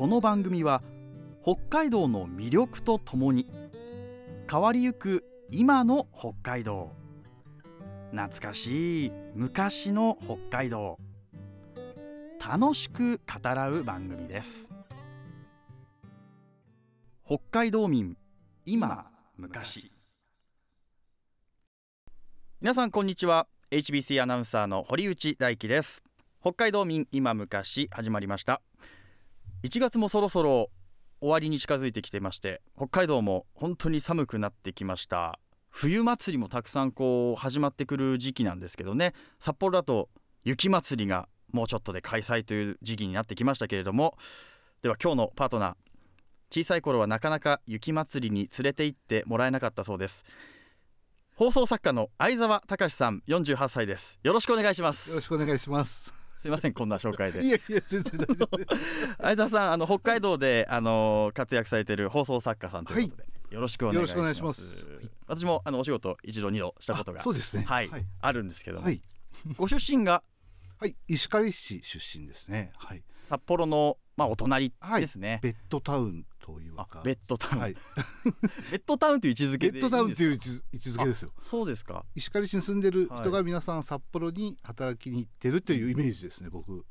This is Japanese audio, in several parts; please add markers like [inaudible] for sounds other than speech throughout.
この番組は北海道の魅力とともに変わりゆく今の北海道。懐かしい昔の北海道。楽しく語らう番組です。北海道民今昔。皆さんこんにちは。HBC アナウンサーの堀内大輝です。北海道民今昔始まりました。1月もそろそろ終わりに近づいてきてまして北海道も本当に寒くなってきました。冬祭りもたくさんこう始まってくる時期なんですけどね。札幌だと雪祭りがもうちょっとで開催という時期になってきましたけれども。では今日のパートナー小さい頃はなかなか雪祭りに連れて行ってもらえなかったそうです。放送作家の相沢隆さん48歳です。よろしくお願いします。よろしくお願いします。すいませんこんな紹介で。いやいや全然大丈夫相沢さんあの北海道であの活躍されている放送作家さんということで、よろしくお願いします。よろしくお願いします。はい。私もあのお仕事一度二度したことがあそうですね。はい、はい。あるんですけども、はい。ご出身がはい。石狩市出身ですね。はい。札幌のまあお隣はいですね、ベッドタウンというあかベッドタウン、はい。[laughs] ベッドタウンという位置づけでベッドタウンというう位置づけですよ。そうですか。石狩市に住んでる人はいが皆さん札幌に働きに行ってるというイメージですね僕。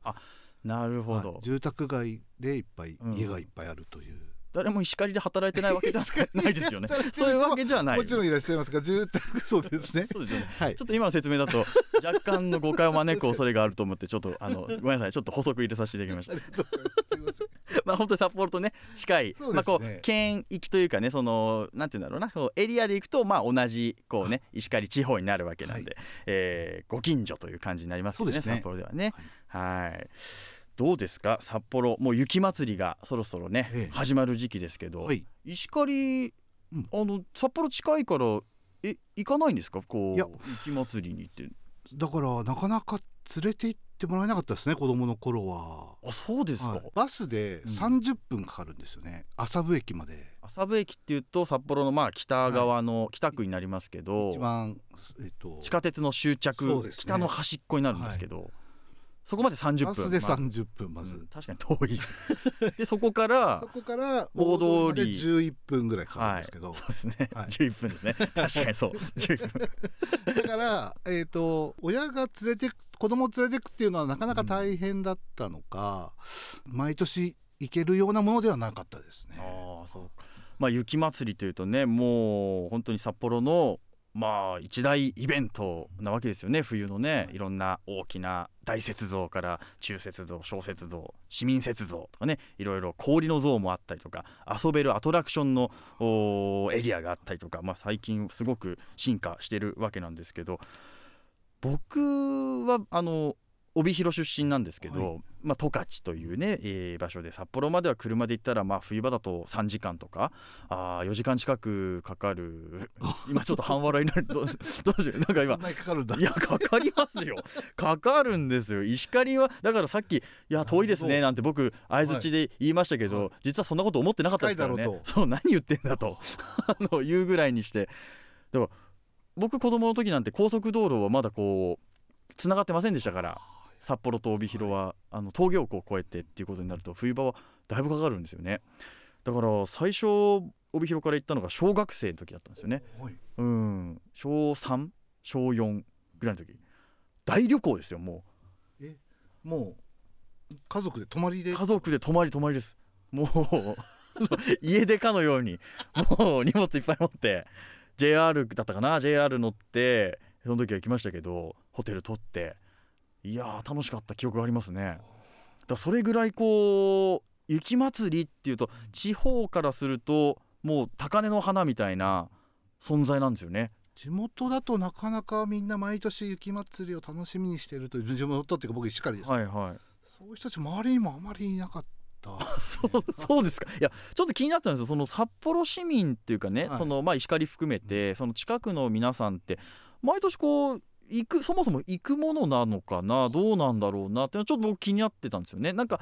なるほど、はい。住宅街でいっぱいうん。家がいっぱいあるという誰も石狩で働いてないわけじゃ [laughs] ないですよね。[laughs] そういうわけじゃない。もちろんいらっしゃいますが住宅そうですね。そうですよねはい。ちょっと今の説明だと若干の誤解を招く恐れがあると思ってちょっとあの [laughs] ごめんなさい。ちょっと補足入れさせていただきましたまあ本当に札幌とね近い、まあこう県域というかねそのなんていうんだろうなこうエリアで行くとまあ同じこうね石狩地方になるわけなんで、えーご近所という感じになりますよねすね。札幌ではね。はいどうですか？札幌もう雪祭りがそろそろね、ええ。始まる時期ですけど、はい。石狩、うん。あの札幌近いからえ行かないんですか？こういや。雪祭りに行って。だからなかなか連れて行ってもらえなかったですね子供の頃は。あそうですか、はい。バスでうん。30分かかるんですよね、麻布駅まで。麻布駅っていうと札幌のまあ北側の北区になりますけど、一番えっと地下鉄の終着、ね。北の端っこになるんですけど、そこまで30分。バスでまあ30分まず、うん確かに遠いで [laughs] そこからそこから大通り。まで11分ぐらいかかるんですけど、はい、そうですね、はい。11分ですね。確かにそう。11分。だから、えー、と親が連れてく子供を連れてくっていうのはなかなか大変だったのか、毎年行けるようなものではなかったですね。ああそうか。まあ雪祭りというとねもう本当に札幌のまあ一大イベントなわけですよね。冬のねい。ろんな大きな大雪像から中雪像小雪像市民雪像とかねいろいろ氷の像もあったりとか遊べるアトラクションのエリアがあったりとか、まあ、最近すごく進化してるわけなんですけど僕はあの帯広出身なんですけど、はまあ、十勝というね、えー場所で札幌までは車で行ったら、まあ、冬場だと3時間とかあ4時間近くかかる [laughs] 今ちょっと半笑いになる。どうどうしよう。なんか今かかるんだ。いやかかりますよ。かかるんですよ。石狩はだからさっき「いや遠いですね」なんて僕相づちで言いましたけど、はい。実はそんなこと思ってなかったですからね。そう何言ってんだと。[laughs] あの言うぐらいにして。だから僕子供の時なんて高速道路はまだこうつながってませんでしたから札幌と帯広はあの峠をこう越えてっていうことになると冬場はだいぶかかるんですよね。だから最初帯広から行ったのが小学生の時だったんですよね。はい。うん。小3小4ぐらいの時。大旅行ですよももう家族で泊まりで？う家族で泊まり泊まりです。もう [laughs] 家出かのように。もう荷物いっぱい持って。JR だったかな？JR 乗ってその時は行きましたけどホテル取っていやー楽しかった記憶がありますね。だそれぐらいこう雪祭りっていうと地方からするともう高嶺の花みたいな存在なんですよね。地元だとなかなかみんな毎年雪祭りを楽しみにしてるという地元っていうか僕石狩です、はいはい。そういう人たち周りにもあまりいなかった。そうそうですか。いやちょっと気になったんですよ。その札幌市民っていうかね、はい。そのまあ石狩含めてその近くの皆さんって毎年こう行くそもそも行くものなのかな？どうなんだろうな？っていうのはちょっと僕気になってたんですよね。なんか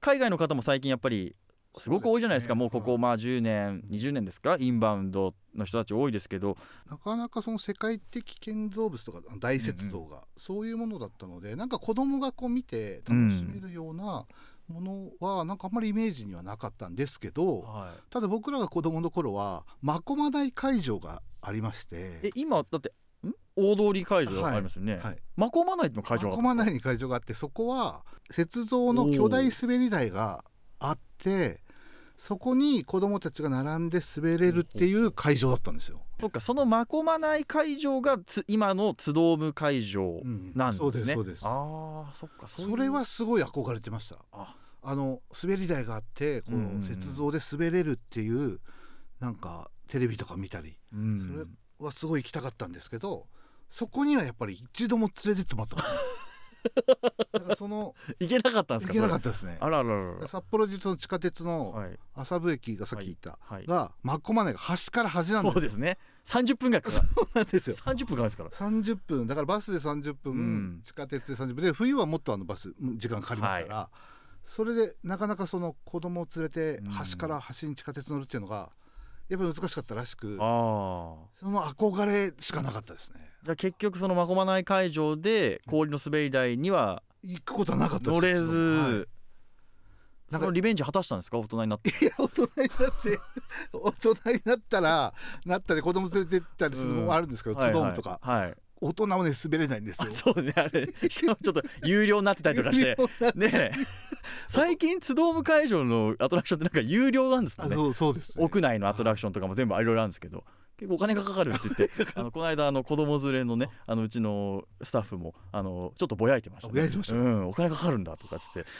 海外の方も最近やっぱりすごく多いじゃないですか。ね。もうここまあ10年20年ですか？インバウンドの人たち多いですけど。なかなかその世界的建造物とか大雪像が、そういうものだったのでなんか子供がこう見て楽しめるようなものはなんかあんまりイメージにはなかったんですけどはただ僕らが子供の頃は真駒台会場がありましい、えて今だってん大通会場ありますよね、はい。真駒内の会場真駒台に会場があってそこは雪像の巨大滑り台があってそこに子供たちが並んで滑れるっていう会場だったんですよ。そっかその真駒内会場がつ今の津ドーム会場うん。なんですね、そうですそうです。ああそっかそれはすごい憧れてました。ああの滑り台があってこうんうんうん。う雪像で滑れるっていうなんかテレビとか見たり。うん。それはすごい行きたかったんですけどそこにはやっぱり一度も連れてってもらったことない。[laughs] だからその行けなかったんですか行けなかっったですね。あらららら札幌でいうと地下鉄のはい。麻布駅がさっき言った、はい。が真っ駒内が端から端なんですよ。そうですね。30分ぐらいかかる。そうなんですよ。30分かですから。30分。だからバスで30分、うん。地下鉄で30分。で冬はもっとあのバスうん時間かかりますから、それでなかなかその子供を連れてうん。端から端に地下鉄乗るっていうのがやっぱり難しかったらしくその憧れしかなかったですねじゃあ結局その真駒内会場で氷の滑り台には行くことはなかった乗れず、はい。そのリベンジ果たしたんですか？大人になって。いや大人になって [laughs] 大人になったらなったで子供連れて行ったりするのもあるんですけど、ツドームとか、はい。はい、はい大人はね滑れないんですあよ。そうね。あれ [laughs] しかもちょっと有料になってたりとかして。ねえ。最近津ドーム会場のアトラクションってなんか有料なんですもんね。あそうそうですね、屋内のアトラクションとかも全部いろいろあるんですけど結構お金がかかるって言ってあのこの間あの子供連れのねあ。のうちのスタッフもあのちょっとぼやいてました、ぼやいてましたうん、お金かかるんだとかっつって。[laughs]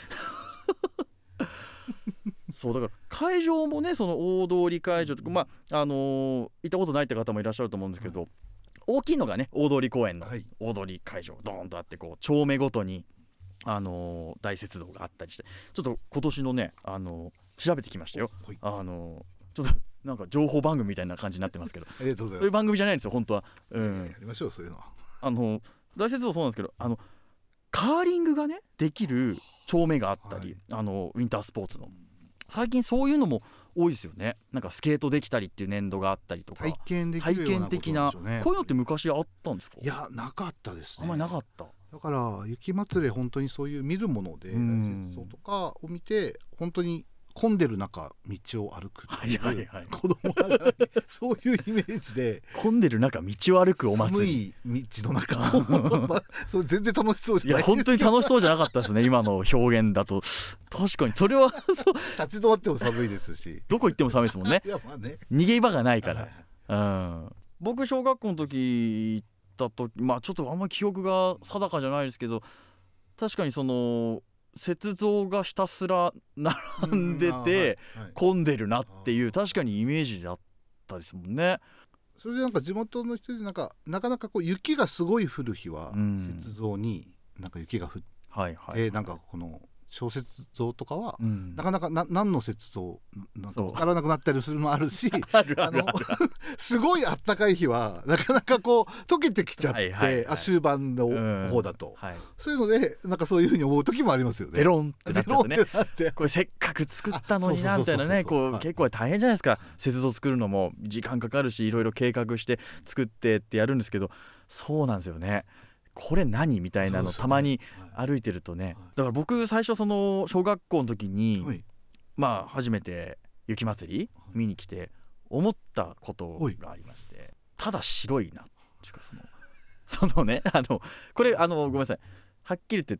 そうだから会場もねその大通会場とかまああのー行ったことないって方もいらっしゃると思うんですけど、大きいのがね大通公園のはい。大通会場ドーンとあってこう町目ごとに、あのー大雪像があったりしてちょっと今年のね、あのー調べてきましたよ。はい。あのーちょっとなんか情報番組みたいな感じになってますけど。[laughs] ありがとうございます。そういう番組じゃないんですよ本当は。うん。やりましょうそういうのは。あの大雪像そうなんですけどあのカーリングがねできる町名があったり、はい。あのウィンタースポーツの。最近そういうのも多いですよね。なんかスケートできたりっていう年度があったりとか。体験でき体るようなこと験的な。こういうのって昔あったんですか？いやなかったですね。あんまりなかった。だから雪まつり本当にそういう見るものでうん。とかを見て本当に混んでる中道を歩くっていう、はいはいはい。子供ながらにそういうイメージで [laughs] 混んでる中道を歩くお寒祭り。い道の中を、[laughs] まあ、それ全然楽しそうじいやゃない本当に楽しそうじゃなかったですね [laughs] 今の表現だと。確かにそれは立ち止まっても寒いですし。どこ行っても寒いですもんね。いやまあね。逃げ場がないから。はいうん、僕小学校の時行った時まあちょっとあんまり記憶が定かじゃないですけど確かにその雪像がひたすら並んでて混んでるなっていう確かにイメージだったですもんね。それでなんか地元の人でなんかなかなかこう雪がすごい降る日はうん雪像になんか雪が降っはいはい。てなんかこの小雪像とかはうん。なかなかな何の雪像？なんか分からなくなったりするのもあるし。[laughs] [laughs] すごいあったかい日はなかなかこう溶けてきちゃっはいはいはい。てあ終盤のうん。方だと。はい。そういうのでなんかそういうふうに思う時もありますよね。デロンってなっちゃってね。ってこれせっかく作ったのになあみたいなね。こう結構大変じゃないですか。雪像作るのも時間かかるしいろいろ計画して作ってってやるんですけどそうなんですよね。これ何？みたいなのたまにはい歩いてるとねはい。だから僕最初その小学校の時にはい。まあ初めて雪まつり見に来て思ったことはいがありましてただ白いなっていうかその [laughs] そのねあのこれあのごめんなさい。はっきり言って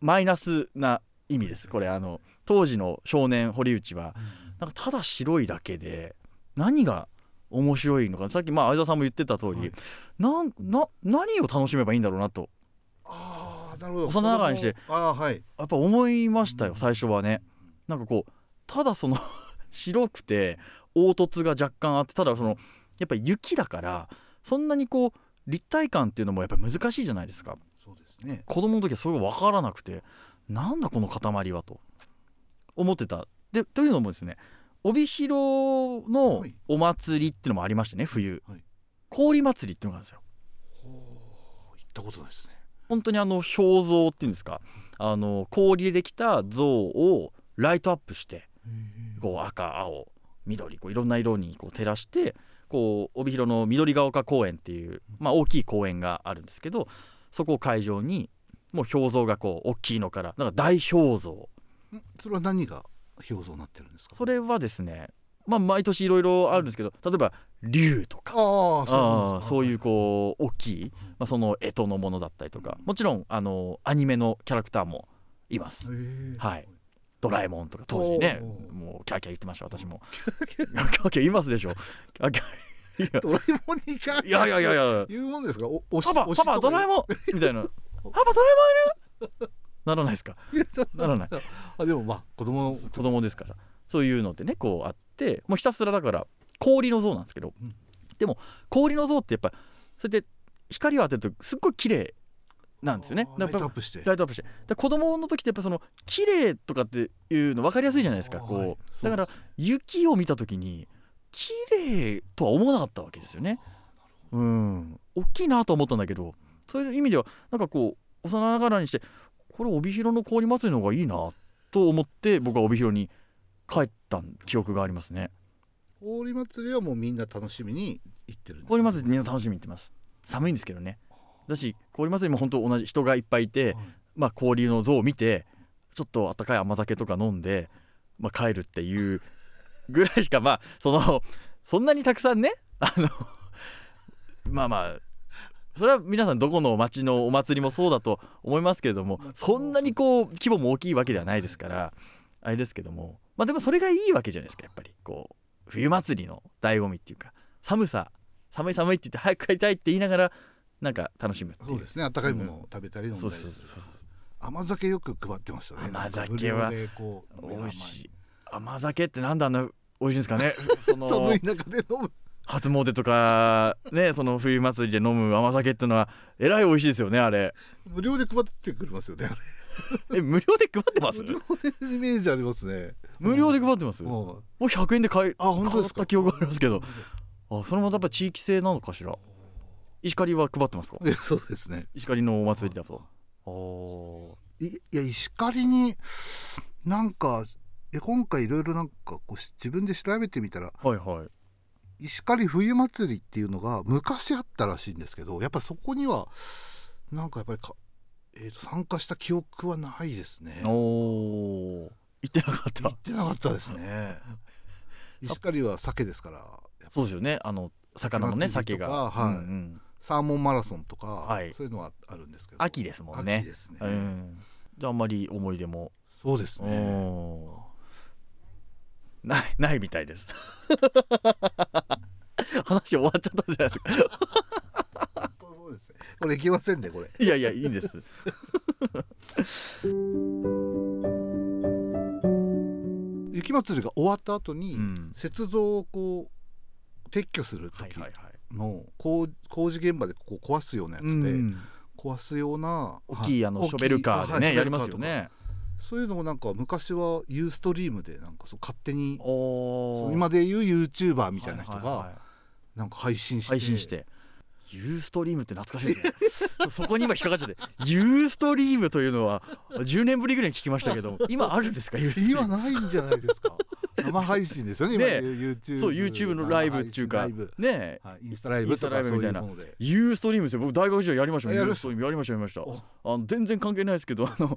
マイナスな意味です。これあの当時の少年堀内はなんかただ白いだけで何が面白いのか。さっきまあ相沢さんも言ってた通り、はい。なんな何を楽しめばいいんだろうなとなるほど。幼ながらにして。ああはい。やっぱ思いましたよ最初はね。なんかこうただその [laughs] 白くて凹凸が若干あってただそのやっぱり雪だからそんなにこう立体感っていうのもやっぱ難しいじゃないですか。そうですね。子供の時はそれが分からなくてなんだこの塊はと思ってた。でというのもですね帯広のはい。お祭りっていうのもありましてね冬、はい。氷祭りっていうのがあるんですよ。行ったことないですね本当にあの氷像っていうんですか？あの氷でできた像をライトアップしてこう赤青緑こういろんな色にこう照らしてこう帯広の緑が丘公園っていう、まあ、大きい公園があるんですけどそこを会場にもう氷像がこう大きいのからなんか大氷像。それは何が表像になってるんですか？それはですねまあ毎年いろいろあるんですけど例えば竜とか。あそういううこう大きい、まあ、その干支のものだったりとか。もちろんあのアニメのキャラクターもいます。はい。ドラえもんとか当時ねもうキャーキャー言ってました私も。キャーキャー。言いますでしょ。キャーキャー。ドラえもんにかいやいやいやいや。言うもんですか？おおしパパパパドラえもんみたいな。[laughs] パパドラえもんいる？ならないですか？ならない。あでもまあ子供の子供ですから。そういうのってねこうあってもうひたすらだから氷の像なんですけど、うん。でも氷の像ってやっぱそれで光を当てるとすっごい綺麗なんですよね。ライトアップしてライトアップして。で子供の時ってやっぱその綺麗とかっていうの分かりやすいじゃないですかこう、はいだから雪を見た時に綺麗とは思わなかったわけですよね。うん。大きいなとは思ったんだけどそういう意味ではなんかこう幼ながらにしてこれ帯広の氷祭りの方がいいなと思って僕は帯広に帰った記憶がありますね。氷祭りはもうみんな楽しみに行ってる氷祭りみんな楽しみに行ってます。寒いんですけどね。だし氷祭りも本当同じ人がいっぱいいて、はい。まあ、氷の像を見てちょっと温かい甘酒とか飲んで、まあ、帰るっていうぐらいしかまあそのそんなにたくさんねあのまあまあそれは皆さんどこの町のお祭りもそうだと思いますけれどもそんなにこう規模も大きいわけではないですからあれですけどもまあでもそれがいいわけじゃないですかやっぱり。こう冬祭りの醍醐味っていうか。寒さ寒い寒いって言って早く帰りたいって言いながらなんか楽しむそうですね。温かいものを食べたり飲んだそうりするそうそう。甘酒よく配ってましたね。甘酒は美味しい。甘酒ってなんであんな美味しいんですかね？[laughs] その寒い中で飲む。初詣とかねその冬祭りで飲む甘酒ってのはえらい美味しいですよねあれ。無料で配ってくれますよねあれえ無料で配ってます？無料でイメージありますね。無料で配ってます？ももうう100円で買いあ本当ですか？買った記憶がありますけど。あそれもやっぱ地域性なのかしら？石狩は配ってますか？そうですね。石狩のお祭りだと。おいいや石狩になんかいや今回いろいろなんかこうし自分で調べてみたらーはいはい。石狩冬祭りっていうのが昔あったらしいんですけどやっぱそこにはなんかやっぱりか、えー、と参加した記憶はないですね。おお行ってなかった。行ってなかったですね。[laughs] 石狩は鮭ですからそうですよね。あの魚のね鮭が、はい。うんうん。サーモンマラソンとか、はい。そういうのはあるんですけど。秋ですもんね。秋ですね、うん。じゃああんまり思い出も。そうですね。ないないみたいです。[laughs] 話終わっちゃったんじゃないですかこれいけませんねこれ。いやいやいいんです。[laughs] 雪祭りが終わった後に、うん。雪像をこう撤去する時はいはいはい。の工工事現場でここ壊すようなやつで、うん。壊すような大きいあのはショベルカーでね、はいやりますよね。そういうのをなんか昔はユーストリームでなんかそう勝手におー。そう今でいう YouTuber みたいな人がなんか配信して配信してユーストリームって懐かしいですね。[laughs] そこに今引っかかっちゃって。ユーストリームというのは10年ぶりぐらいに聞きましたけど今あるんですか？ユーストリーム。今ないんじゃないですか？[laughs] 生配信ですよね今。ね YouTube そう YouTube のライブっていうか。ねはい、インスタライブとかそういうので。ユーストリームですよ。僕大学時代やりましたもん。あやりました？ユーストリームやりましたやりました。お。あの全然関係ないですけどあの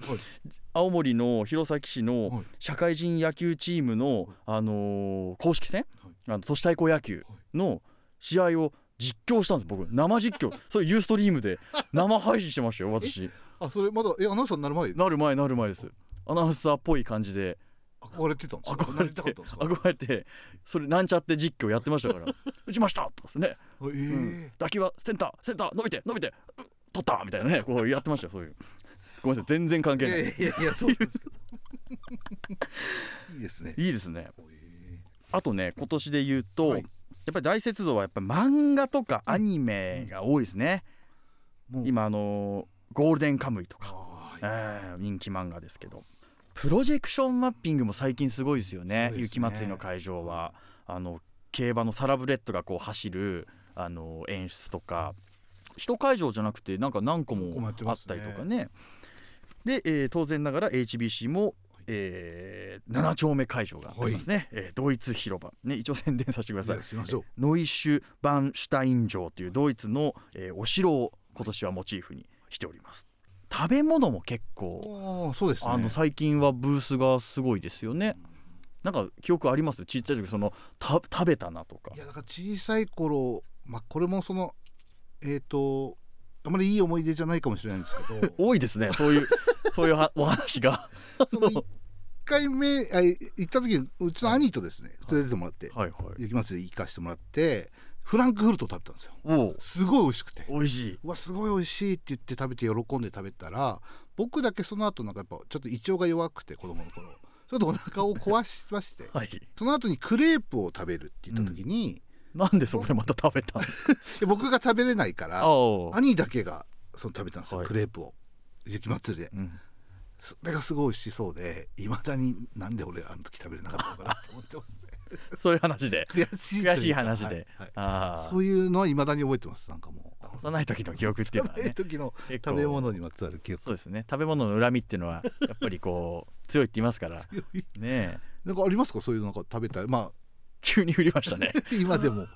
青森の弘前市のはい。社会人野球チームの、あのー公式戦、はい。あの都市対抗野球の試合を実況したんです僕。生実況。[laughs] それユーストリームで。生配信してましたよ私。あそれまだえアナウンサーになる前？なる前なる前です。アナウンサーっぽい感じで。憧れてたんですか？憧れて憧れてそれなんちゃって実況やってましたから。[laughs] 打ちましたとかですね。え。ー打球はセンターセンター伸びて伸びて。う取ったみたいなねこうやってましたよそういう。ごめんなさい全然関係ない。いやいやそうですけど。[laughs] いいですね。いいですね。え。あとね今年で言うと、はいやっぱり大雪像はやっぱ漫画とかアニメが多いですね、う今あのーゴールデンカムイとか、えー人気漫画ですけど。プロジェクションマッピングも最近すごいですよね。ね。雪祭りの会場は。あの競馬のサラブレッドがこう走るあの演出とか。一会場じゃなくてなんか何個もあったりとかね。で、えー当然ながら HBC も、え7丁目会場がありますね、えードイツ広場。ね一応宣伝させてください。いやしましょうノイシュ・バンシュタイン城というドイツの、えーお城を今年はモチーフにしております。食べ物も結構そうですね。あの最近はブースがすごいですよね。なんか記憶あります？ちっちゃい時そのた食べたなとか。いやだから小さい頃まあこれもそのえっ、とあまりいい思い出じゃないかもしれないんですけど。[laughs] 多いですね。そういう [laughs] そういうはお話が。その [laughs] 1回目あ行った時にうちの兄とですね連れてってもらってはいはい。雪祭り行かしてもらってフランクフルトを食べたんですよ。すごい美味しくて。美味しい。うわすごい美味しいって言って食べて喜んで食べたら僕だけその後なんかやっぱちょっと胃腸が弱くて子供の頃。ちょっとお腹を壊しましてはい。その後にクレープを食べるって言った時に、なんでそこでまた食べたの？[laughs] で僕が食べれないから兄だけがその食べたんですよ、はい。クレープを。雪祭りで。うん。それがすごい美味しそうでいまだになんで俺あの時食べれなかったのかなと思ってます。ね [laughs] そういう話で。悔しい話で、はいはい。ああ。そういうのはいまだに覚えてますなんかもう。幼い時の記憶っていうのは幼いね時の食べ物にまつわる記憶。そうですね。食べ物の恨みっていうのはやっぱりこう強いって言いますから。[laughs] 強い。ねえ。なんかありますか？そういうのなんか食べたいま急に振りましたね。あ [laughs] 今でも。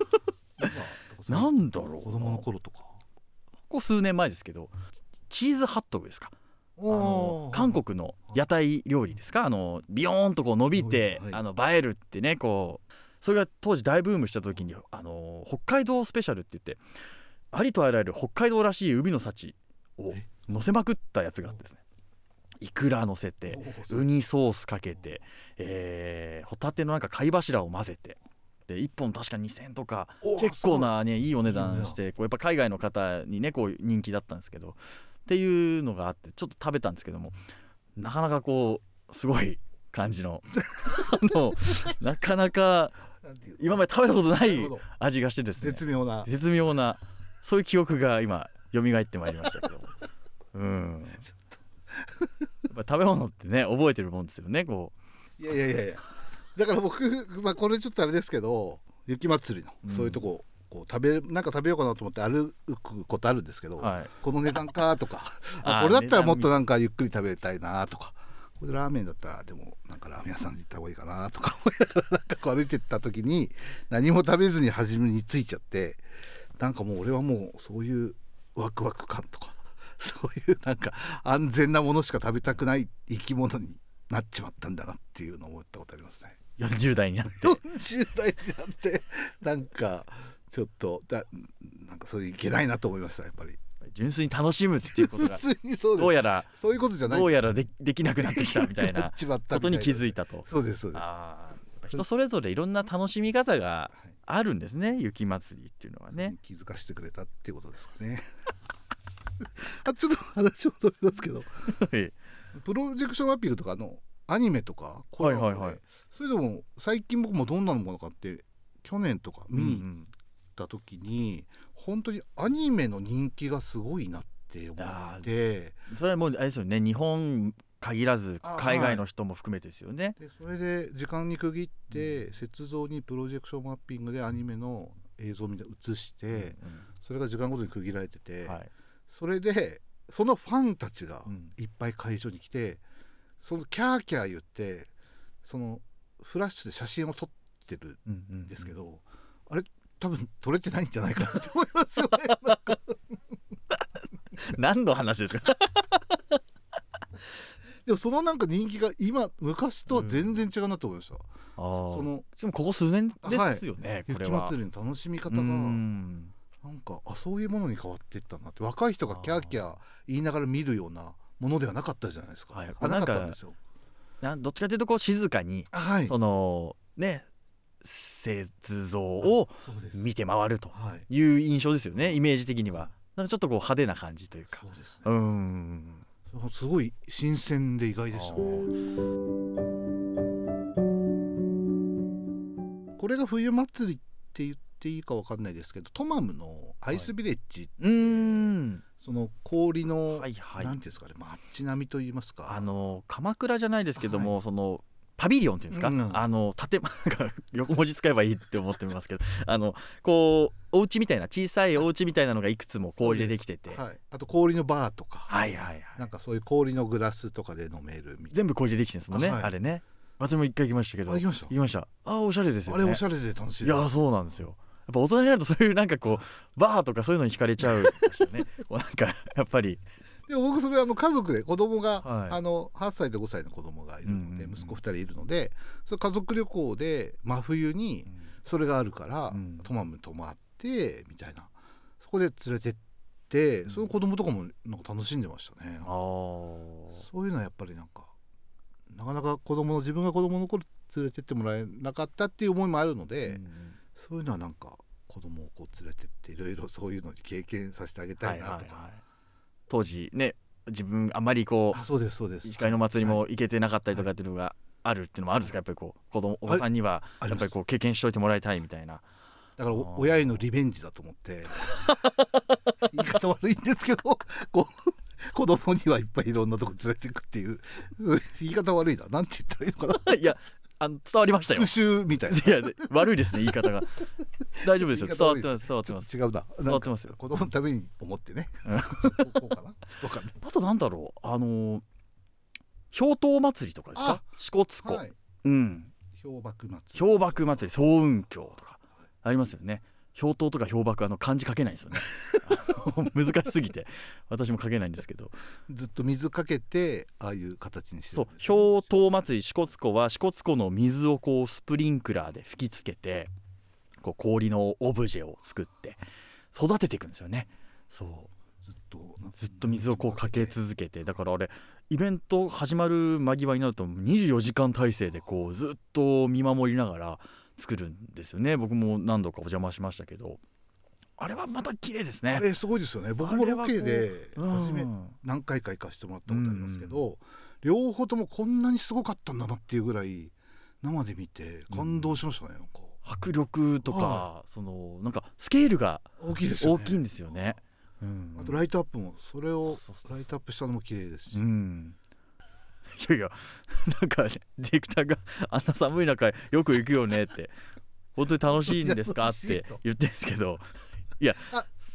今なんだろう子供の頃とか。ここ数年前ですけどチーズハットグですか？あの韓国の屋台料理ですか？あのビヨーンとこう伸びて、はい。あの映えるってねこう。それが当時大ブームした時にあの北海道スペシャルって言ってありとあらゆる北海道らしい海の幸をえ？乗せまくったやつがあってですねイクラ乗せてウニソースかけて、えーホタテのなんか貝柱を混ぜてで1本確か2000円とか結構なねいいお値段してこうやっぱ海外の方にねこう人気だったんですけどっていうのがあってちょっと食べたんですけどもなかなかこうすごい感じの [laughs] あのなかなか今まで食べたことなない味がしてですね。絶妙な。絶妙なそういう記憶が今蘇ってまいりましたけどうん [laughs] ぱ食べ物ってね覚えてるもんですよねこいやいやいやいや。だから僕、まあ、これちょっとあれですけど雪祭りのうん。そういうとこ、こう食べなんか食べようかなと思って歩くことあるんですけど、うはい。この値段かとか [laughs] これだったらもっとなんかゆっくり食べたいなとかこれラーメンだったらでもなんかラーメン屋さんに行った方がいいかなとか [laughs] 思いながらなんかこう歩いてった時に何も食べずに初めについちゃってなんかもう俺はもうそういうワクワク感とかそういうなんか安全なものしか食べたくない生き物になっちまったんだなっていうのを思ったことありますね。40代になって40代になってなんかちょっとだなんかそれいけないなと思いましたやっぱり。純粋に楽しむっていうことが普通にそうですどうやらそういうことじゃないどうやらでできなくなってきたみたいなことに気いづいたと。そうですそうです人それぞれいろんな楽しみ方があるんですね雪祭りっていうのはね。気づかせてくれたっていうことですかね [laughs] あちょっと話戻りますけど。[laughs] はい。プロジェクションマッピングとかのアニメとかコラボではいはいはい。それでも最近僕もどんなのものかって去年とか見に行っうん。た時に、本当にアニメの人気がすごいなって思ってうんそれはもうあれですよね。日本限らずあ海外の人も含めてですよね。でそれで時間に区切って雪像にプロジェクションマッピングでアニメの映像をみんな映してそれが時間ごとに区切られてて、はいそれでそのファンたちがうん。いっぱい会場に来てそのキャーキャー言ってそのフラッシュで写真を撮ってるうんうんん。ですけど、あれ多分撮れてないんじゃないかなって思いますよね。何の話ですか？[laughs] でもそのなんか人気が今昔とは全然違うなと思いました、あそーのしかもここ数年ですよね、これ雪は。祭りの楽しみ方うがんなんかあそういうものに変わっていったなって若い人がキャーキャー言いながら見るようなものではなかったじゃないですか、はい。あなかったんですよ。どっちかというとこう静かにあはい。そのね雪像を見て回るとはい。いう印象ですよねイメージ的には。なんかちょっとこう派手な感じというか。そうですね。うん。すごい新鮮で意外でしたね。これが冬祭りって言っていいかわかんないですけどトマムのアイスビレッジ、うーん。その氷の、はいはい。なんていうんですかね街並みと言いますか。あの鎌倉じゃないですけども、そのパビリオンっていうんですか、うんあの建なんか横文字使えばいいって思ってますけど [laughs] あのこうお家みたいな小さいお家みたいなのがいくつも氷でできてて、はい、あと氷のバーとか、はいはいはい。なんかそういう氷のグラスとかで飲めるみたい全部氷でできてるんですもんね、あはい。あれね。私も一回行きましたけど。なあ行きました？行きました。あおしゃれですよあねれおしゃれで楽しいいやそうなんですよ。やっぱ大人になるとそういうなんかこうバーとかそういうのに惹かれちゃうんですよね。[laughs] なんかやっぱり。でも僕それあの家族で子供が、はい。あの8歳と5歳の子供がいるので、うんうんうん。息子2人いるのでそれ家族旅行で真冬にそれがあるから、うん。トマムに泊まってみたいな。そこで連れてって、うん。その子供とかもなんか楽しんでましたね。ああそういうのはやっぱりなんかなかなか子供の自分が子供の頃連れてってもらえなかったっていう思いもあるので、そういうのはなんか子供をこう連れてっていろいろそういうのに経験させてあげたいなとか、当時ね自分あまりこあそうですそうでうす。医師会の祭りはいも行けてなかったりとかっていうのがあるっていうのもあるんですか？やっぱりこう子供お子さんにはやっぱりこう経験しといてもらいたいみたいな。だから親へのリベンジだと思って [laughs] 言い方悪いんですけどこう子供にはいっぱいいろんなとこ連れていくっていう [laughs] 言い方悪いな。なんて言ったらいいのかな。[laughs] いやあの伝わりましたよ。復習みたいな。いやで悪いですね言い方が。[laughs] 大丈夫ですよ。伝わってます伝わってます。違うな。伝わってますよ。子供のために思ってね。こうかな。とかねあとなんだろう。あのー氷濤祭りとかですか？あ支笏湖、はい。うん。氷瀑祭り。氷瀑祭り総雲峡とか。ありますよね氷濤とか氷瀑あの漢字書けないんですよね。[laughs] 難しすぎて。私も書けないんですけど。ずっと水かけてああいう形にしてそうるんですよ氷濤祭り支笏湖は支笏湖の水をこうスプリンクラーで吹きつけてこう氷のオブジェを作って育てていくんですよね。そう。ずっとずっと水をこうかけ続けて。だからあれイベント始まる間際になると24時間体制でこうずっと見守りながら作るんですよね。僕も何度かお邪魔しましたけど。あれはまた綺麗ですね。あれすごいですよね。僕もロケでうん初め何回か行かせてもらったことありますけど、両方ともこんなにすごかったんだなっていうぐらい生で見て感動しましたね、なんか。迫力とか、はそのなんかスケールが大きいですよね。大きいんですよね。うん。あとライトアップもそれをライトアップしたのも綺麗ですし、うんいやいやなんかディレクターがあんな寒い中よく行くよねって [laughs] 本当に楽しいんですか？って言ってるんですけど。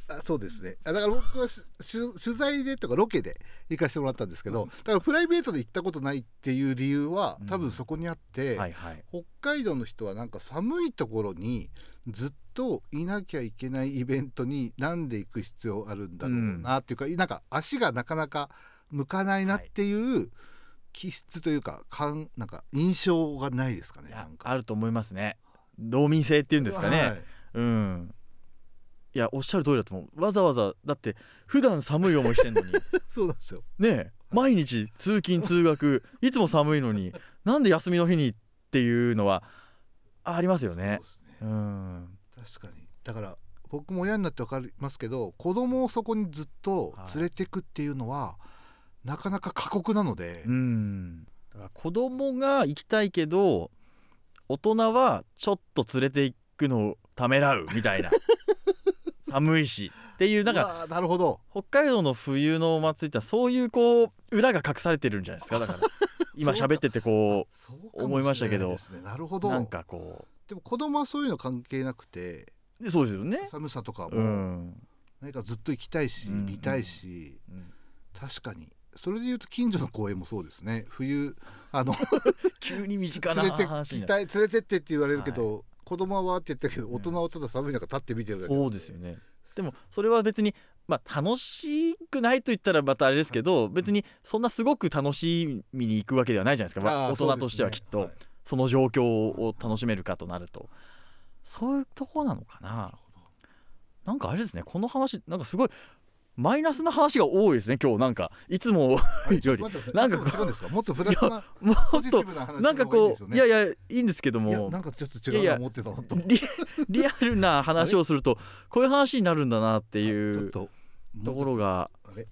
あそうですね。あだから僕はし取取材でとかロケで行かせてもらったんですけど、だからプライベートで行ったことないっていう理由は多分そこにあって、はいはい。北海道の人はなんか寒いところにずっといなきゃいけないイベントになんで行く必要あるんだろうなっていうか、なんか足がなかなか向かないなっていう気質というかかんなんか印象がないですかねなんか。あると思いますね。道民性っていうんですかね、はい。うん。いやおっしゃる通りだと思う。わざわざだって普段寒い思いしてんのに。[laughs] そうなんですよ。ねえ毎日通勤通学いつも寒いのになんで休みの日にっていうのはありますよね。ね。うん。確かに。だから僕も親になって分かりますけど子供をそこにずっと連れてくっていうのは、なかなか過酷なので、うん。だから子供が行きたいけど大人はちょっと連れて行くのをためらうみたいな。[laughs] 寒いしっていうなんかなるほど。北海道の冬のお祭りってそういうこう裏が隠されてるんじゃないですか？だから [laughs] 今喋っててこそう思いましたけど。なるほうど。なんかこでも子供はそういうの関係なくてそうですよね。寒さとかうもん、何かずっと行きたいし、うん見たいしうん。確かにそれでいうと近所の公園もそうですね。冬あの [laughs] 急に身近な連れてい連れてってって言われるけど、子供はわーって言ったけどうん。大人はただ寒い中立って見てるだけ。そうですよね。でもそれは別にまあ楽しくないと言ったらまたあれですけど別にそんなすごく楽しみに行くわけではないじゃないですか、まあ大人としてはきっとその状況を楽しめるかとなると。そういうとこなのかな。なんかあれですね。この話なんかすごいマイナスな話が多いですね今日なんか。いつもはい [laughs] より。なんか違うんですか？もっとプラスなもっとなんかこういやいやいいんですけども。いやなんかちょっと違いうな思ってたのと。リリアルな話をするとこういう話になるんだなっていうとところが。あれ？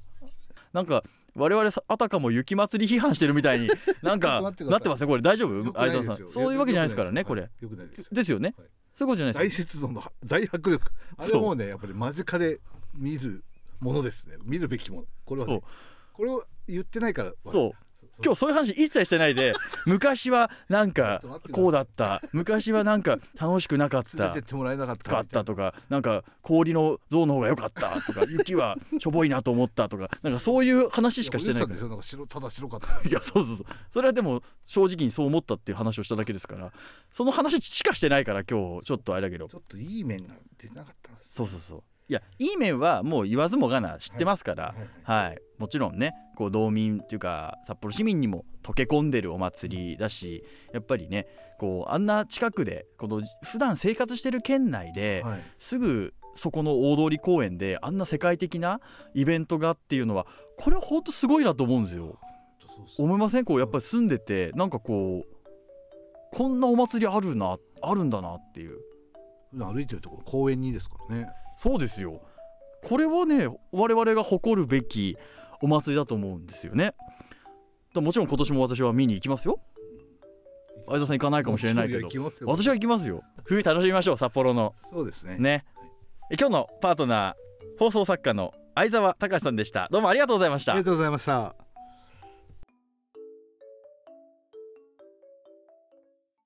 なんか我々さあたかも雪祭り批判してるみたいに [laughs] なんかなってますねこれ。大丈よ夫相沢さん。そういうわけじゃないですからねこれ。ですよ。ね。はい。そういうことじゃない大ですか。雪像の大迫力。あれはもうねやっぱり間近で見るものですね。見るべきもの。これは、そう。ね、これを言ってないからそう。今日そういう話一切してないで [laughs] 昔はなんかこうだった。昔はなんか楽しくなかった。れてってもらえなかったかったとかなんか氷の像の方が良かったとか [laughs] 雪はしょぼいなと思ったとかなんかそういう話しかしてないいやおじさんですよ。なんか白ただ白かった。[laughs] いやそうそうそう。それはでも正直にそう思ったっていう話をしただけですから。その話しかしてないから今日ちょっとあれだけど。ちょっといい面が出なかったんですそうそうそういやいい面はもう言わずもがな知ってますから。はいはいはい。もちろんねこう道民っていうか札幌市民にも溶け込んでるお祭りだしやっぱりねこうあんな近くでこの普段生活してる県内で、はい。すぐそこの大通公園であんな世界的なイベントがっていうのはこれは本当すごいなと思うんですよ。思いません？こうやっぱり住んでてなんかこうこんなお祭りあるなあるんだなっていう。歩いてるところ公園にですからねそうですよ。これはね我々が誇るべきお祭りだと思うんですよね。だもちろん今年も私は見に行きますよ。相田さん行かないかもしれないけど。私は行きますよ。冬楽しみましょう札幌の。そうですね。ね。え今日のパートナー放送作家の相沢隆さんでした。どうもありがとうございました。ありがとうございました